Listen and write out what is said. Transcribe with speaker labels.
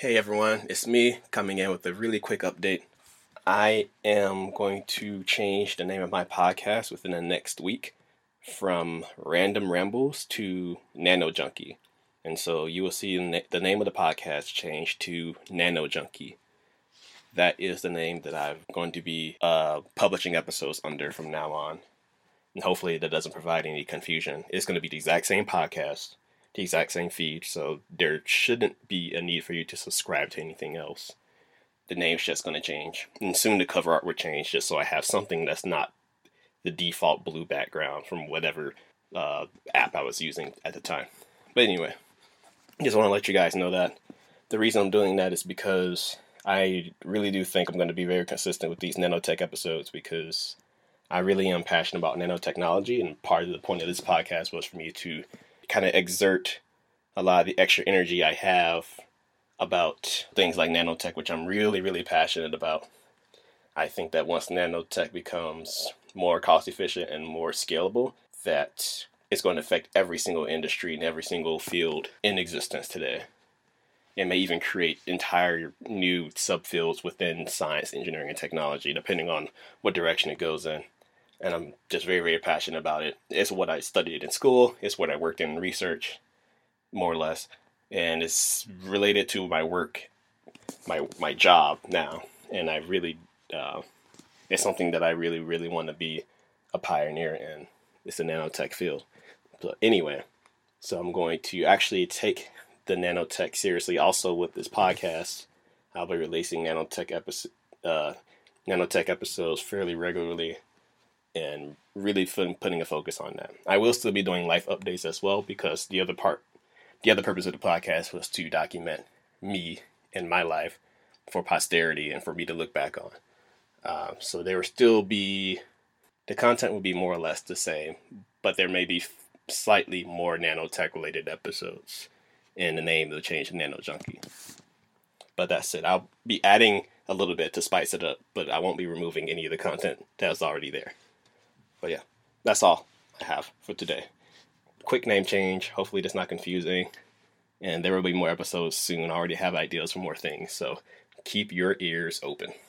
Speaker 1: Hey everyone, it's me coming in with a really quick update. I am going to change the name of my podcast within the next week from Random Rambles to Nanojunkie. And so you will see the name of the podcast change to Nanojunkie. That is the name that I'm going to be uh, publishing episodes under from now on. And hopefully that doesn't provide any confusion. It's going to be the exact same podcast the exact same feed, so there shouldn't be a need for you to subscribe to anything else. The name's just going to change, and soon the cover art will change just so I have something that's not the default blue background from whatever uh, app I was using at the time. But anyway, just want to let you guys know that the reason I'm doing that is because I really do think I'm going to be very consistent with these nanotech episodes because I really am passionate about nanotechnology, and part of the point of this podcast was for me to kind of exert a lot of the extra energy I have about things like nanotech, which I'm really, really passionate about. I think that once nanotech becomes more cost efficient and more scalable, that it's going to affect every single industry and every single field in existence today. It may even create entire new subfields within science, engineering, and technology, depending on what direction it goes in and I'm just very, very passionate about it. It's what I studied in school, it's what I worked in research, more or less, and it's related to my work, my my job now, and I really, uh, it's something that I really, really want to be a pioneer in. It's the nanotech field. But anyway, so I'm going to actually take the nanotech seriously. Also with this podcast, I'll be releasing nanotech episode, uh, nanotech episodes fairly regularly and really putting a focus on that. I will still be doing life updates as well because the other part, the other purpose of the podcast was to document me and my life for posterity and for me to look back on. Uh, so there will still be the content will be more or less the same, but there may be slightly more nanotech related episodes in the name of the change Nanojunkie. But that's it. I'll be adding a little bit to spice it up, but I won't be removing any of the content that's already there. But yeah, that's all I have for today. Quick name change. Hopefully, that's not confusing. And there will be more episodes soon. I already have ideas for more things. So keep your ears open.